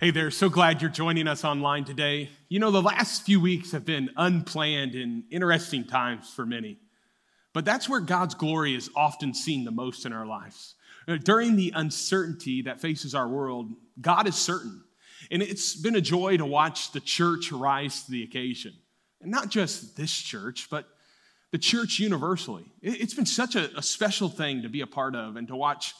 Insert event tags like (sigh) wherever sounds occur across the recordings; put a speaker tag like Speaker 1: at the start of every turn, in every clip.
Speaker 1: Hey there, so glad you're joining us online today. You know, the last few weeks have been unplanned and interesting times for many. But that's where God's glory is often seen the most in our lives. Uh, during the uncertainty that faces our world, God is certain. And it's been a joy to watch the church rise to the occasion. And not just this church, but the church universally. It's been such a, a special thing to be a part of and to watch,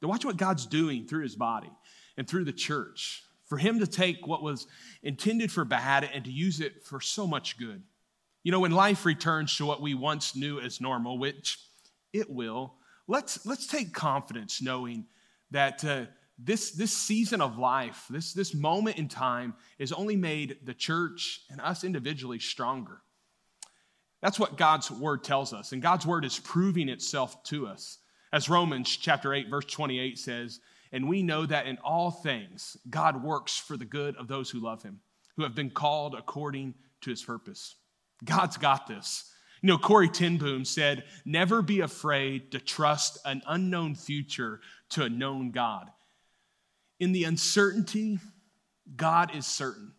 Speaker 1: to watch what God's doing through his body and through the church for him to take what was intended for bad and to use it for so much good. You know, when life returns to what we once knew as normal, which it will, let's, let's take confidence knowing that uh, this, this season of life, this, this moment in time, has only made the church and us individually stronger. That's what God's word tells us, and God's word is proving itself to us. As Romans chapter 8, verse 28 says, and we know that in all things, God works for the good of those who love him, who have been called according to his purpose. God's got this. You know, Corrie ten Boom said, Never be afraid to trust an unknown future to a known God. In the uncertainty, God is certain.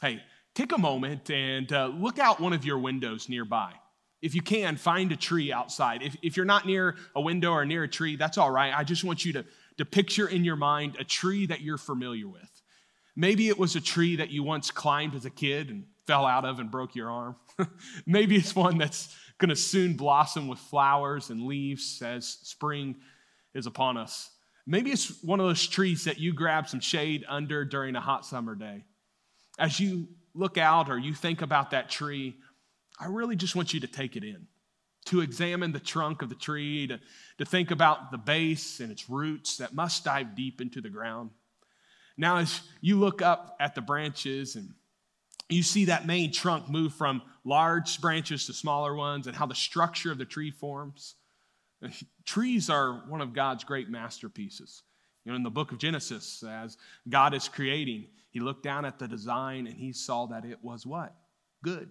Speaker 1: Hey, take a moment and uh, look out one of your windows nearby. If you can, find a tree outside. If, if you're not near a window or near a tree, that's all right. I just want you to to picture in your mind a tree that you're familiar with. Maybe it was a tree that you once climbed as a kid and fell out of and broke your arm. (laughs) Maybe it's one that's going to soon blossom with flowers and leaves as spring is upon us. Maybe it's one of those trees that you grab some shade under during a hot summer day. As you look out or you think about that tree, I really just want you to take it in to examine the trunk of the tree, to, to think about the base and its roots that must dive deep into the ground. Now, as you look up at the branches and you see that main trunk move from large branches to smaller ones and how the structure of the tree forms, (laughs) trees are one of God's great masterpieces. You know, in the book of Genesis, as God is creating, he looked down at the design and he saw that it was what? Good.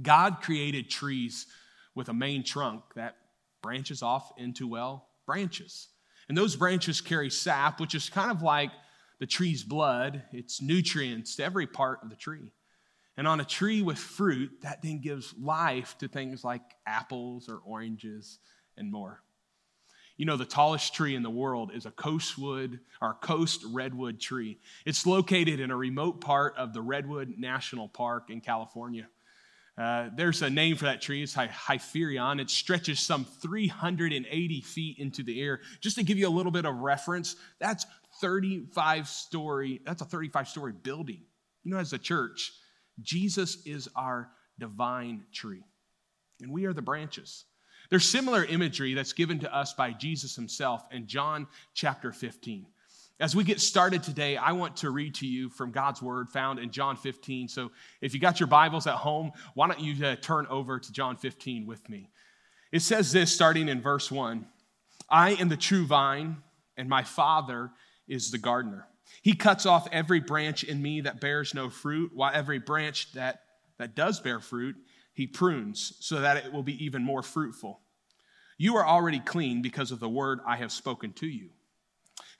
Speaker 1: God created trees with a main trunk that branches off into, well, branches. And those branches carry sap, which is kind of like the tree's blood, it's nutrients to every part of the tree. And on a tree with fruit, that then gives life to things like apples or oranges and more. You know, the tallest tree in the world is a coastwood or coast redwood tree. It's located in a remote part of the Redwood National Park in California. Uh, there's a name for that tree. It's Hyperion. It stretches some 380 feet into the air. Just to give you a little bit of reference, that's 35 story. That's a 35 story building. You know, as a church, Jesus is our divine tree, and we are the branches. There's similar imagery that's given to us by Jesus himself in John chapter 15. As we get started today, I want to read to you from God's word found in John 15. So if you got your Bibles at home, why don't you uh, turn over to John 15 with me? It says this starting in verse 1 I am the true vine, and my Father is the gardener. He cuts off every branch in me that bears no fruit, while every branch that, that does bear fruit, he prunes so that it will be even more fruitful. You are already clean because of the word I have spoken to you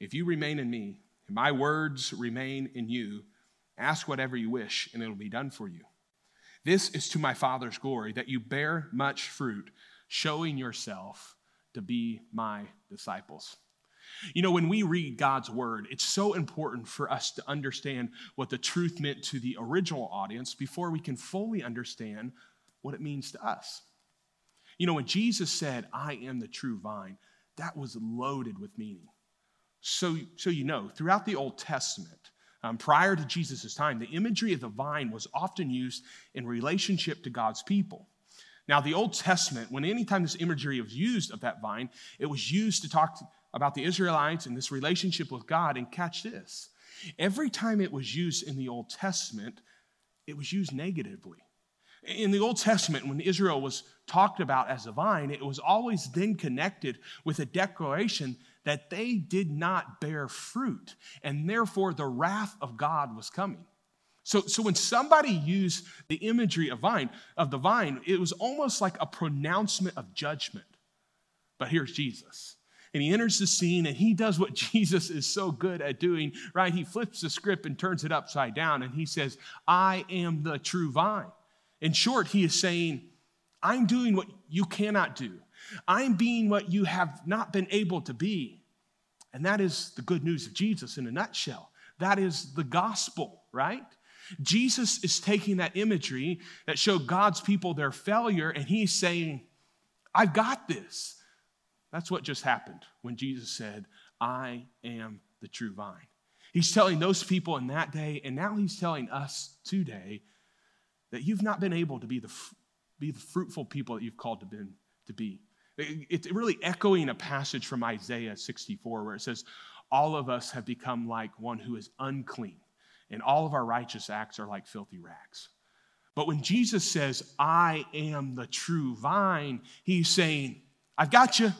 Speaker 1: If you remain in me, and my words remain in you, ask whatever you wish, and it'll be done for you. This is to my Father's glory, that you bear much fruit, showing yourself to be my disciples. You know, when we read God's word, it's so important for us to understand what the truth meant to the original audience before we can fully understand what it means to us. You know, when Jesus said, I am the true vine, that was loaded with meaning. So, so you know, throughout the Old Testament, um, prior to Jesus' time, the imagery of the vine was often used in relationship to God's people. Now, the Old Testament, when anytime this imagery was used of that vine, it was used to talk about the Israelites and this relationship with God. And catch this Every time it was used in the Old Testament, it was used negatively. In the Old Testament, when Israel was talked about as a vine, it was always then connected with a declaration that they did not bear fruit, and therefore the wrath of God was coming. So, so when somebody used the imagery of vine of the vine, it was almost like a pronouncement of judgment. But here's Jesus. And he enters the scene and he does what (laughs) Jesus is so good at doing, right? He flips the script and turns it upside down and he says, I am the true vine. In short, he is saying, I'm doing what you cannot do. I'm being what you have not been able to be. And that is the good news of Jesus in a nutshell. That is the gospel, right? Jesus is taking that imagery that showed God's people their failure and he's saying, I've got this. That's what just happened when Jesus said, I am the true vine. He's telling those people in that day, and now he's telling us today that you've not been able to be the, be the fruitful people that you've called to, been, to be. It's really echoing a passage from Isaiah 64 where it says, All of us have become like one who is unclean, and all of our righteous acts are like filthy rags. But when Jesus says, I am the true vine, he's saying, I've got you.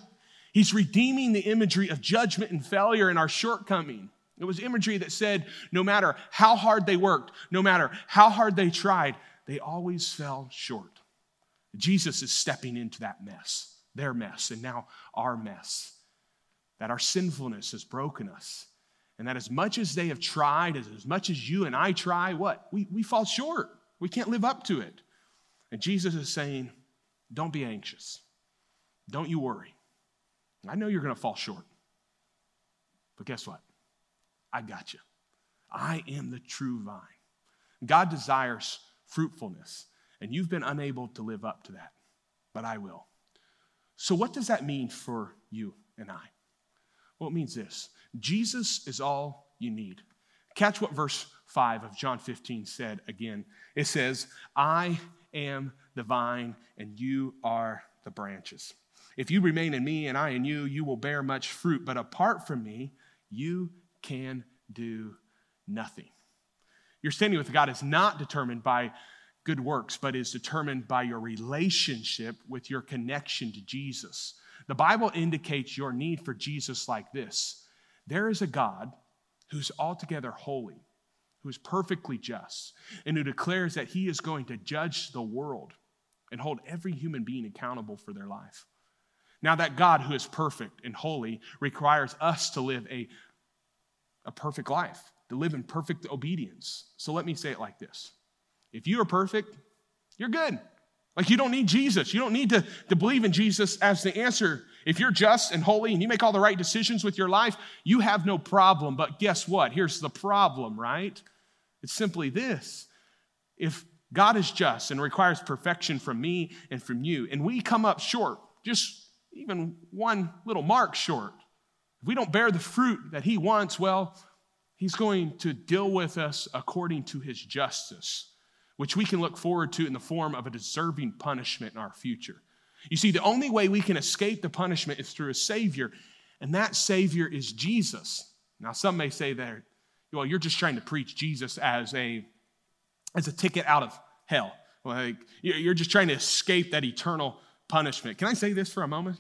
Speaker 1: He's redeeming the imagery of judgment and failure and our shortcoming. It was imagery that said no matter how hard they worked, no matter how hard they tried, they always fell short. Jesus is stepping into that mess, their mess, and now our mess. That our sinfulness has broken us. And that as much as they have tried, as, as much as you and I try, what? We, we fall short. We can't live up to it. And Jesus is saying, don't be anxious. Don't you worry. I know you're going to fall short. But guess what? I got you. I am the true vine. God desires fruitfulness, and you've been unable to live up to that, but I will. So, what does that mean for you and I? Well, it means this Jesus is all you need. Catch what verse 5 of John 15 said again. It says, I am the vine, and you are the branches. If you remain in me and I in you, you will bear much fruit. But apart from me, you can do nothing. Your standing with God is not determined by good works, but is determined by your relationship with your connection to Jesus. The Bible indicates your need for Jesus like this there is a God who's altogether holy, who is perfectly just, and who declares that he is going to judge the world and hold every human being accountable for their life. Now, that God who is perfect and holy requires us to live a, a perfect life, to live in perfect obedience. So let me say it like this If you are perfect, you're good. Like you don't need Jesus. You don't need to, to believe in Jesus as the answer. If you're just and holy and you make all the right decisions with your life, you have no problem. But guess what? Here's the problem, right? It's simply this. If God is just and requires perfection from me and from you, and we come up short, just even one little mark short. If we don't bear the fruit that He wants, well, He's going to deal with us according to His justice, which we can look forward to in the form of a deserving punishment in our future. You see, the only way we can escape the punishment is through a Savior, and that Savior is Jesus. Now, some may say that, well, you're just trying to preach Jesus as a, as a ticket out of hell. Like, you're just trying to escape that eternal punishment. Can I say this for a moment?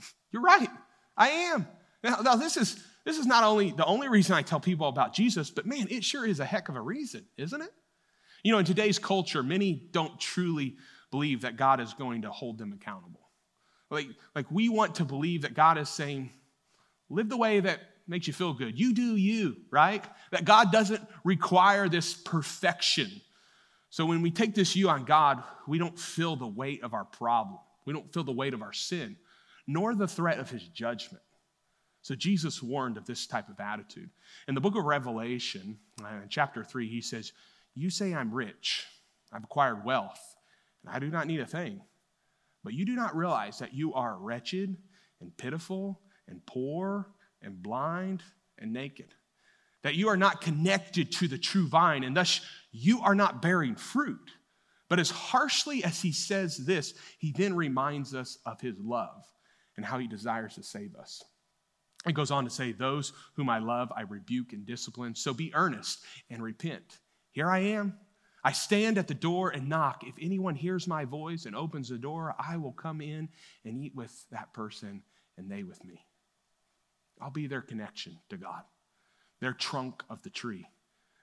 Speaker 1: (laughs) You're right. I am. Now, now, this is this is not only the only reason I tell people about Jesus, but man, it sure is a heck of a reason, isn't it? You know, in today's culture, many don't truly believe that God is going to hold them accountable. Like, like we want to believe that God is saying, live the way that makes you feel good. You do you, right? That God doesn't require this perfection. So when we take this view on God, we don't feel the weight of our problem. We don't feel the weight of our sin, nor the threat of his judgment. So Jesus warned of this type of attitude. In the book of Revelation, uh, in chapter 3, he says, You say I'm rich, I've acquired wealth, and I do not need a thing. But you do not realize that you are wretched and pitiful and poor and blind and naked. That you are not connected to the true vine, and thus you are not bearing fruit. But as harshly as he says this, he then reminds us of his love and how he desires to save us. It goes on to say, Those whom I love, I rebuke and discipline. So be earnest and repent. Here I am. I stand at the door and knock. If anyone hears my voice and opens the door, I will come in and eat with that person and they with me. I'll be their connection to God, their trunk of the tree,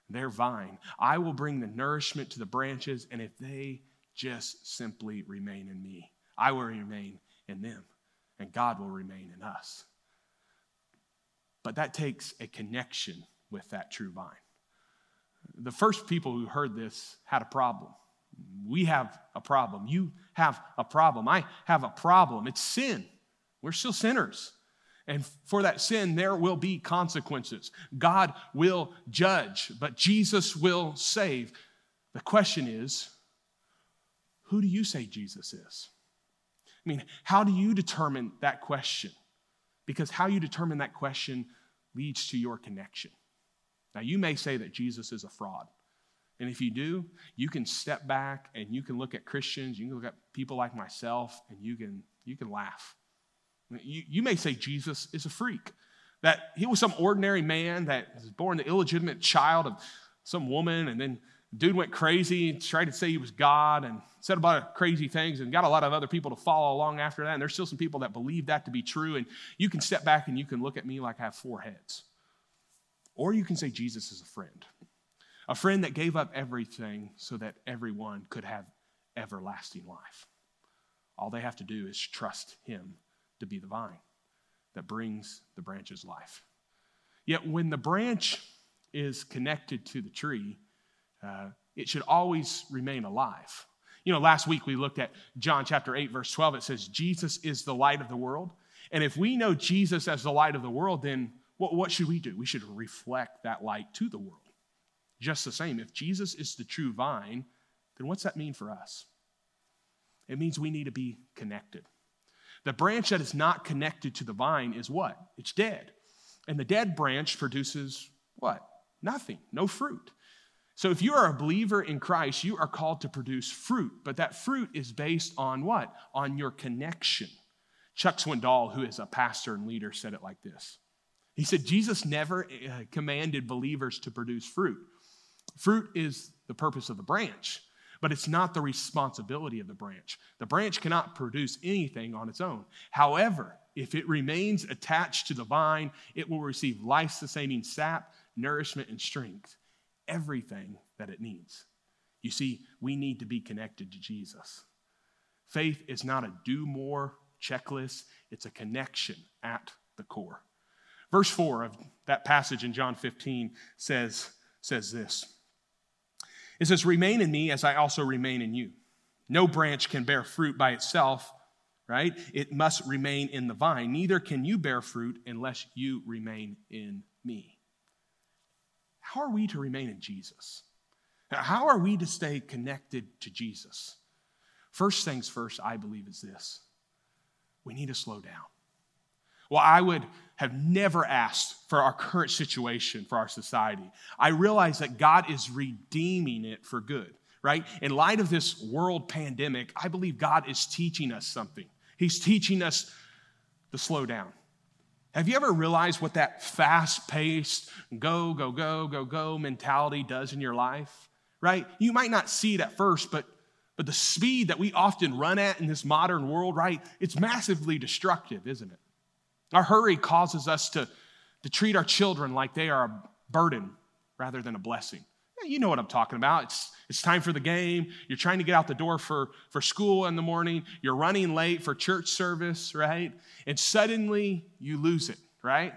Speaker 1: their vine. I will bring the nourishment to the branches, and if they just simply remain in me, I will remain in them, and God will remain in us. But that takes a connection with that true vine. The first people who heard this had a problem. We have a problem. You have a problem. I have a problem. It's sin. We're still sinners. And for that sin, there will be consequences. God will judge, but Jesus will save. The question is who do you say Jesus is? I mean, how do you determine that question? Because how you determine that question leads to your connection. Now, you may say that Jesus is a fraud. And if you do, you can step back and you can look at Christians, you can look at people like myself, and you can, you can laugh. You, you may say Jesus is a freak, that he was some ordinary man that was born the illegitimate child of some woman, and then dude went crazy and tried to say he was God and said a lot of crazy things and got a lot of other people to follow along after that. And there's still some people that believe that to be true. And you can step back and you can look at me like I have four heads. Or you can say Jesus is a friend, a friend that gave up everything so that everyone could have everlasting life. All they have to do is trust him to be the vine that brings the branches life. Yet when the branch is connected to the tree, uh, it should always remain alive. You know, last week we looked at John chapter 8, verse 12. It says, Jesus is the light of the world. And if we know Jesus as the light of the world, then what, what should we do? We should reflect that light to the world. Just the same, if Jesus is the true vine, then what's that mean for us? It means we need to be connected. The branch that is not connected to the vine is what? It's dead. And the dead branch produces what? Nothing, no fruit. So if you are a believer in Christ, you are called to produce fruit, but that fruit is based on what? On your connection. Chuck Swindoll, who is a pastor and leader, said it like this. He said, Jesus never uh, commanded believers to produce fruit. Fruit is the purpose of the branch, but it's not the responsibility of the branch. The branch cannot produce anything on its own. However, if it remains attached to the vine, it will receive life sustaining sap, nourishment, and strength everything that it needs. You see, we need to be connected to Jesus. Faith is not a do more checklist, it's a connection at the core. Verse 4 of that passage in John 15 says, says this It says, Remain in me as I also remain in you. No branch can bear fruit by itself, right? It must remain in the vine. Neither can you bear fruit unless you remain in me. How are we to remain in Jesus? How are we to stay connected to Jesus? First things first, I believe, is this we need to slow down. Well, I would have never asked for our current situation for our society. I realize that God is redeeming it for good, right? In light of this world pandemic, I believe God is teaching us something. He's teaching us to slow down. Have you ever realized what that fast paced, go, go, go, go, go mentality does in your life? Right? You might not see it at first, but, but the speed that we often run at in this modern world, right? It's massively destructive, isn't it? Our hurry causes us to, to treat our children like they are a burden rather than a blessing. You know what I'm talking about. It's, it's time for the game. You're trying to get out the door for, for school in the morning. You're running late for church service, right? And suddenly you lose it, right?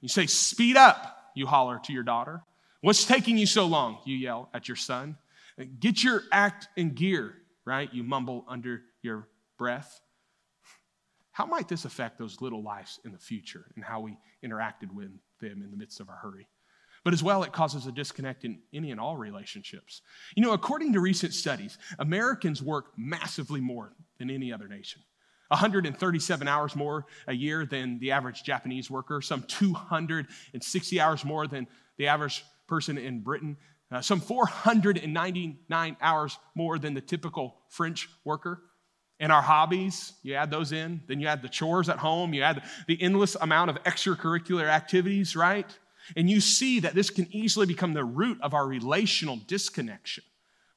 Speaker 1: You say, Speed up, you holler to your daughter. What's taking you so long? You yell at your son. Get your act in gear, right? You mumble under your breath. How might this affect those little lives in the future and how we interacted with them in the midst of our hurry? But as well, it causes a disconnect in any and all relationships. You know, according to recent studies, Americans work massively more than any other nation. 137 hours more a year than the average Japanese worker, some 260 hours more than the average person in Britain, uh, some 499 hours more than the typical French worker. And our hobbies, you add those in. Then you add the chores at home, you add the endless amount of extracurricular activities, right? And you see that this can easily become the root of our relational disconnection,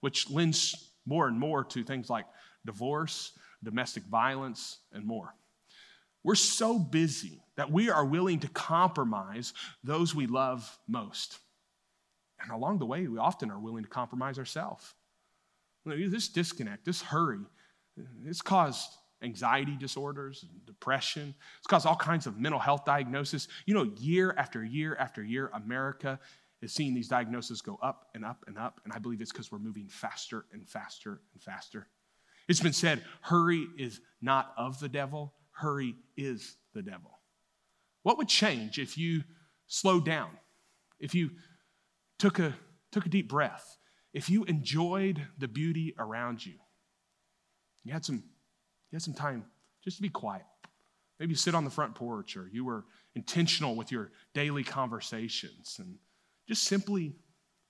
Speaker 1: which lends more and more to things like divorce, domestic violence, and more. We're so busy that we are willing to compromise those we love most. And along the way, we often are willing to compromise ourselves. This disconnect, this hurry, it's caused anxiety disorders, depression. It's caused all kinds of mental health diagnosis. You know, year after year after year, America is seeing these diagnoses go up and up and up. And I believe it's because we're moving faster and faster and faster. It's been said hurry is not of the devil, hurry is the devil. What would change if you slowed down? If you took a, took a deep breath? If you enjoyed the beauty around you? You had some, you had some time just to be quiet. Maybe you sit on the front porch or you were intentional with your daily conversations and just simply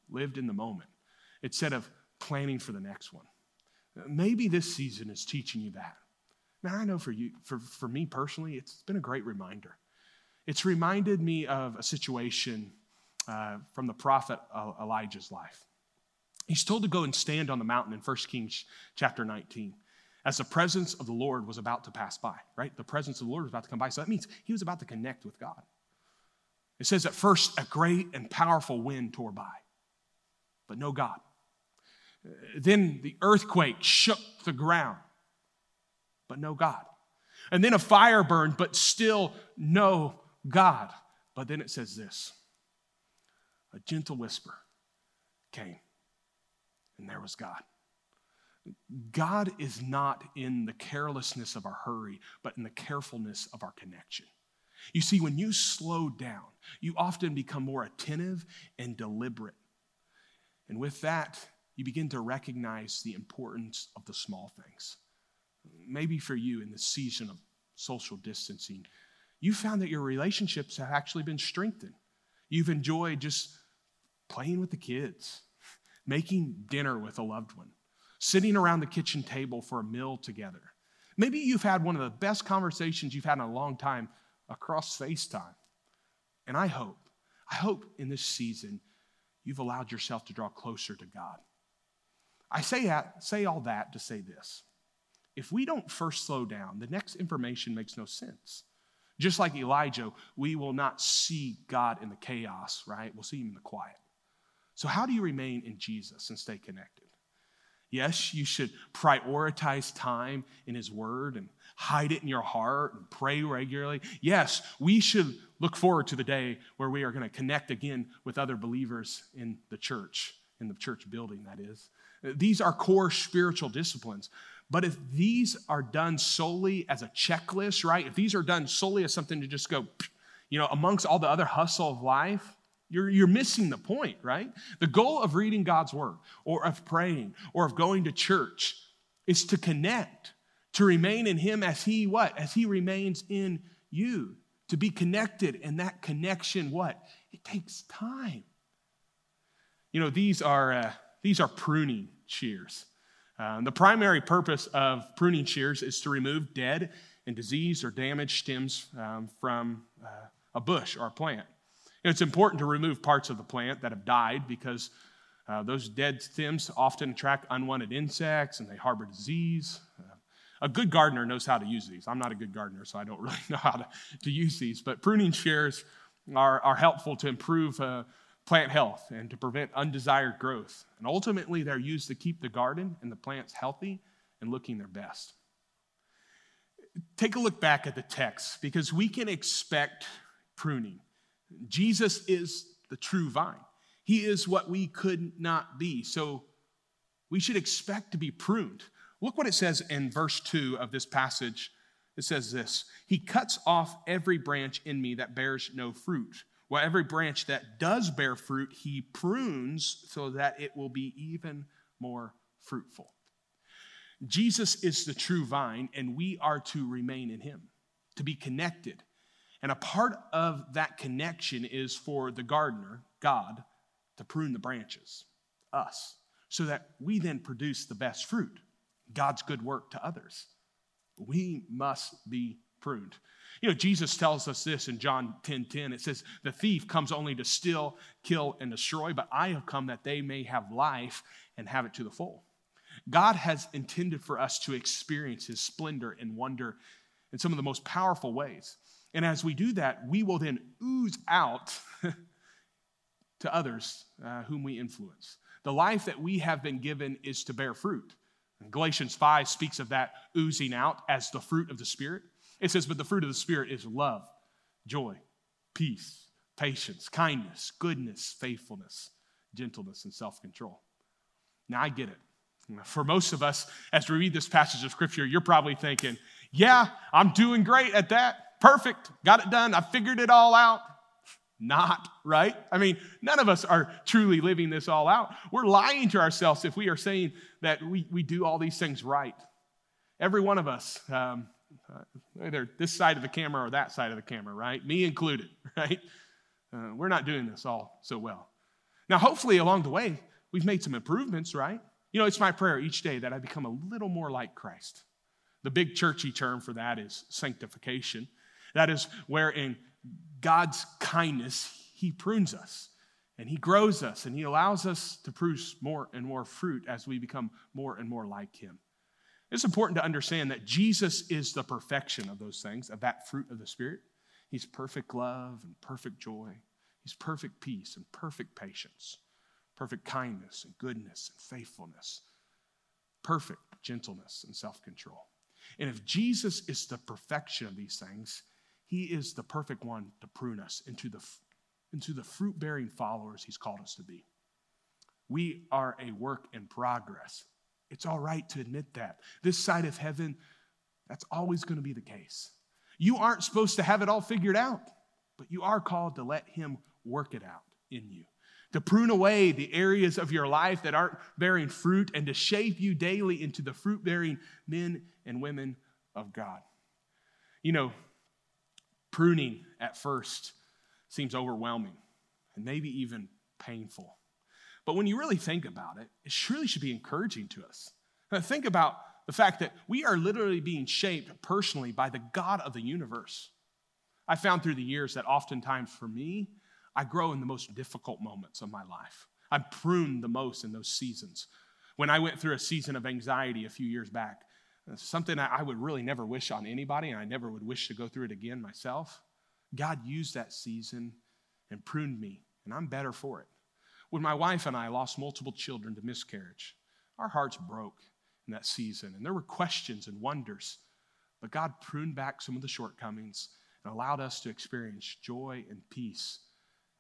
Speaker 1: lived in the moment instead of planning for the next one. Maybe this season is teaching you that. Now, I know for you, for, for me personally, it's been a great reminder. It's reminded me of a situation uh, from the prophet Elijah's life. He's told to go and stand on the mountain in 1 Kings chapter 19 as the presence of the Lord was about to pass by, right? The presence of the Lord was about to come by. So that means he was about to connect with God. It says at first, a great and powerful wind tore by, but no God. Then the earthquake shook the ground, but no God. And then a fire burned, but still no God. But then it says this a gentle whisper came, and there was God. God is not in the carelessness of our hurry, but in the carefulness of our connection. You see, when you slow down, you often become more attentive and deliberate. And with that, you begin to recognize the importance of the small things. Maybe for you in the season of social distancing, you found that your relationships have actually been strengthened. You've enjoyed just playing with the kids, (laughs) making dinner with a loved one, sitting around the kitchen table for a meal together. Maybe you've had one of the best conversations you've had in a long time across FaceTime. And I hope, I hope in this season you've allowed yourself to draw closer to God. I say, that, say all that to say this. If we don't first slow down, the next information makes no sense. Just like Elijah, we will not see God in the chaos, right? We'll see him in the quiet. So, how do you remain in Jesus and stay connected? Yes, you should prioritize time in His Word and hide it in your heart and pray regularly. Yes, we should look forward to the day where we are going to connect again with other believers in the church, in the church building, that is. These are core spiritual disciplines. But if these are done solely as a checklist, right? If these are done solely as something to just go, you know, amongst all the other hustle of life, you're, you're missing the point, right? The goal of reading God's word or of praying or of going to church is to connect, to remain in Him as He what? As He remains in you. To be connected, and that connection, what? It takes time. You know, these are uh, these are pruning shears. Um, the primary purpose of pruning shears is to remove dead and diseased or damaged stems um, from uh, a bush or a plant. It's important to remove parts of the plant that have died because uh, those dead stems often attract unwanted insects and they harbor disease. Uh, a good gardener knows how to use these. I'm not a good gardener, so I don't (laughs) really know how to, to use these, but pruning shears are, are helpful to improve uh, plant health and to prevent undesired growth. And ultimately, they're used to keep the garden and the plants healthy and looking their best. Take a look back at the text because we can expect pruning. Jesus is the true vine. He is what we could not be. So we should expect to be pruned. Look what it says in verse 2 of this passage. It says this He cuts off every branch in me that bears no fruit. While every branch that does bear fruit, he prunes so that it will be even more fruitful. Jesus is the true vine, and we are to remain in him, to be connected and a part of that connection is for the gardener, God, to prune the branches, us, so that we then produce the best fruit, God's good work to others. We must be pruned. You know, Jesus tells us this in John 10 10. It says, The thief comes only to steal, kill, and destroy, but I have come that they may have life and have it to the full. God has intended for us to experience his splendor and wonder in some of the most powerful ways. And as we do that, we will then ooze out (laughs) to others uh, whom we influence. The life that we have been given is to bear fruit. And Galatians 5 speaks of that oozing out as the fruit of the Spirit. It says, But the fruit of the Spirit is love, joy, peace, patience, kindness, goodness, faithfulness, gentleness, and self control. Now, I get it. For most of us, as we read this passage of Scripture, you're probably thinking, Yeah, I'm doing great at that. Perfect. Got it done. I figured it all out. Not, right? I mean, none of us are truly living this all out. We're lying to ourselves if we are saying that we, we do all these things right. Every one of us, um, uh, either this side of the camera or that side of the camera, right? Me included, (laughs) right? Uh, we're not doing this all so well. Now, hopefully, along the way, we've made some improvements, right? You know, it's my prayer each day that I become a little more like Christ. The big churchy term for that is sanctification. That is where in God's kindness, He prunes us and He grows us and He allows us to produce more and more fruit as we become more and more like Him. It's important to understand that Jesus is the perfection of those things, of that fruit of the Spirit. He's perfect love and perfect joy. He's perfect peace and perfect patience, perfect kindness and goodness and faithfulness, perfect gentleness and self control. And if Jesus is the perfection of these things, he is the perfect one to prune us into the, into the fruit bearing followers He's called us to be. We are a work in progress. It's all right to admit that. This side of heaven, that's always going to be the case. You aren't supposed to have it all figured out, but you are called to let Him work it out in you, to prune away the areas of your life that aren't bearing fruit, and to shape you daily into the fruit bearing men and women of God. You know, Pruning at first seems overwhelming and maybe even painful. But when you really think about it, it surely should be encouraging to us. Now, think about the fact that we are literally being shaped personally by the God of the universe. I found through the years that oftentimes for me, I grow in the most difficult moments of my life. I'm pruned the most in those seasons. When I went through a season of anxiety a few years back, something I would really never wish on anybody, and I never would wish to go through it again myself. God used that season and pruned me, and I'm better for it. When my wife and I lost multiple children to miscarriage, our hearts broke in that season, and there were questions and wonders. But God pruned back some of the shortcomings and allowed us to experience joy and peace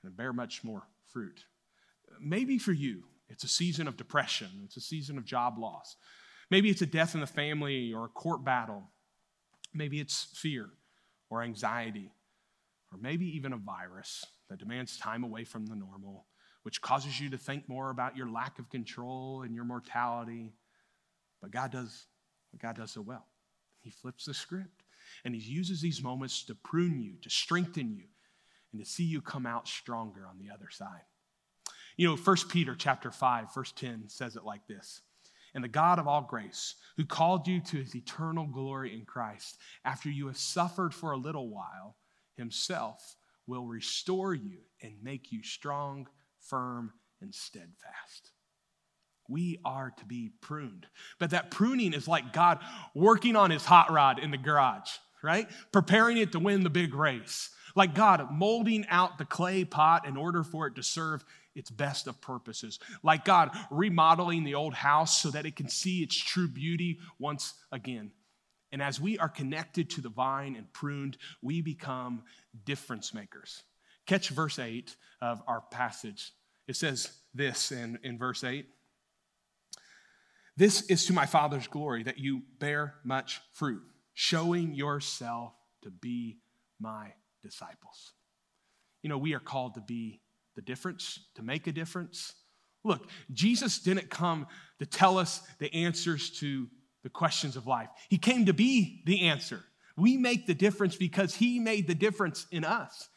Speaker 1: and bear much more fruit. Maybe for you, it's a season of depression, it's a season of job loss. Maybe it's a death in the family or a court battle. Maybe it's fear or anxiety, or maybe even a virus that demands time away from the normal, which causes you to think more about your lack of control and your mortality. But God does what God does so well. He flips the script and he uses these moments to prune you, to strengthen you, and to see you come out stronger on the other side. You know, 1 Peter chapter 5, verse 10 says it like this and the God of all grace, who called you to his eternal glory in Christ, after you have suffered for a little while, himself will restore you and make you strong, firm, and steadfast. We are to be pruned. But that pruning is like God working on his hot rod in the garage, right? Preparing it to win the big race. Like God molding out the clay pot in order for it to serve its best of purposes. Like God remodeling the old house so that it can see its true beauty once again. And as we are connected to the vine and pruned, we become difference makers. Catch verse 8 of our passage. It says this in, in verse 8 This is to my Father's glory that you bear much fruit, showing yourself to be my disciples. You know, we are called to be the difference, to make a difference. Look, Jesus didn't come to tell us the answers to the questions of life, He came to be the answer. We make the difference because He made the difference in us.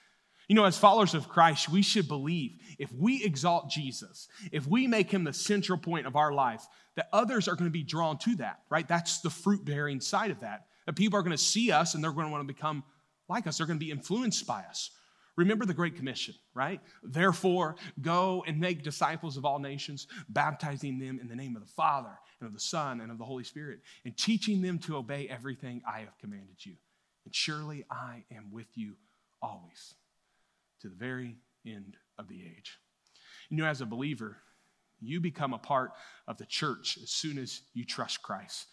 Speaker 1: You know, as followers of Christ, we should believe if we exalt Jesus, if we make him the central point of our life, that others are going to be drawn to that, right? That's the fruit bearing side of that. That people are going to see us and they're going to want to become like us. They're going to be influenced by us. Remember the Great Commission, right? Therefore, go and make disciples of all nations, baptizing them in the name of the Father and of the Son and of the Holy Spirit, and teaching them to obey everything I have commanded you. And surely I am with you always to the very end of the age. You know, as a believer, you become a part of the church as soon as you trust Christ.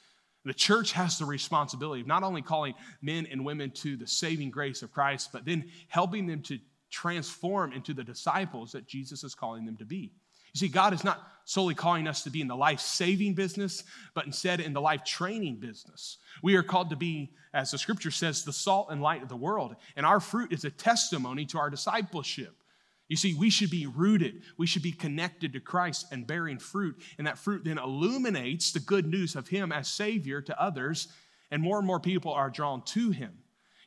Speaker 1: The church has the responsibility of not only calling men and women to the saving grace of Christ, but then helping them to transform into the disciples that Jesus is calling them to be. You see, God is not solely calling us to be in the life saving business, but instead in the life training business. We are called to be, as the scripture says, the salt and light of the world. And our fruit is a testimony to our discipleship. You see, we should be rooted, we should be connected to Christ and bearing fruit. And that fruit then illuminates the good news of Him as Savior to others, and more and more people are drawn to Him.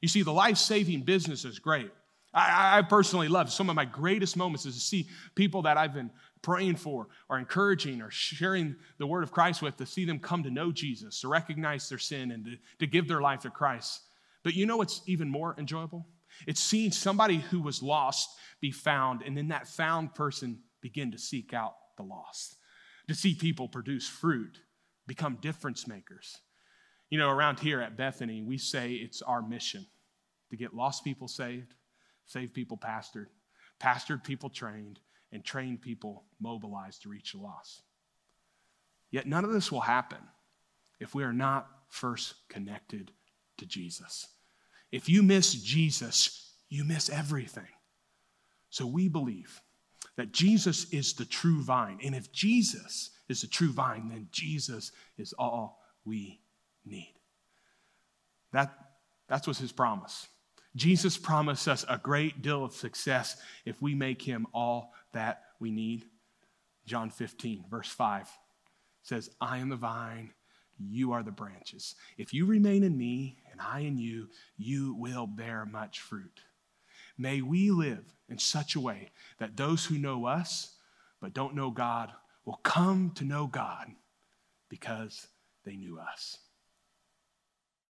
Speaker 1: You see, the life saving business is great. I, I, personally love some of my greatest moments is to see people that I've been praying for or encouraging or sharing the word of Christ with to see them come to know Jesus, to recognize their sin and to, to give their life to Christ. But you know what's even more enjoyable? It's seeing somebody who was lost be found, and then that found person begin to seek out the lost. To see people produce fruit, become difference makers. You know, around here at Bethany, we say it's our mission to get lost people saved, save people pastored, pastored people trained, and trained people mobilized to reach the lost. Yet none of this will happen if we are not first connected to Jesus. If you miss Jesus, you miss everything. So we believe that Jesus is the true vine. And if Jesus is the true vine, then Jesus is all we need. That, that's was his promise. Jesus promised us a great deal of success if we make him all that we need. John 15, verse 5 says, I am the vine, you are the branches. If you remain in me and I in you, you will bear much fruit. May we live in such a way that those who know us but don't know God will come to know God because they knew us.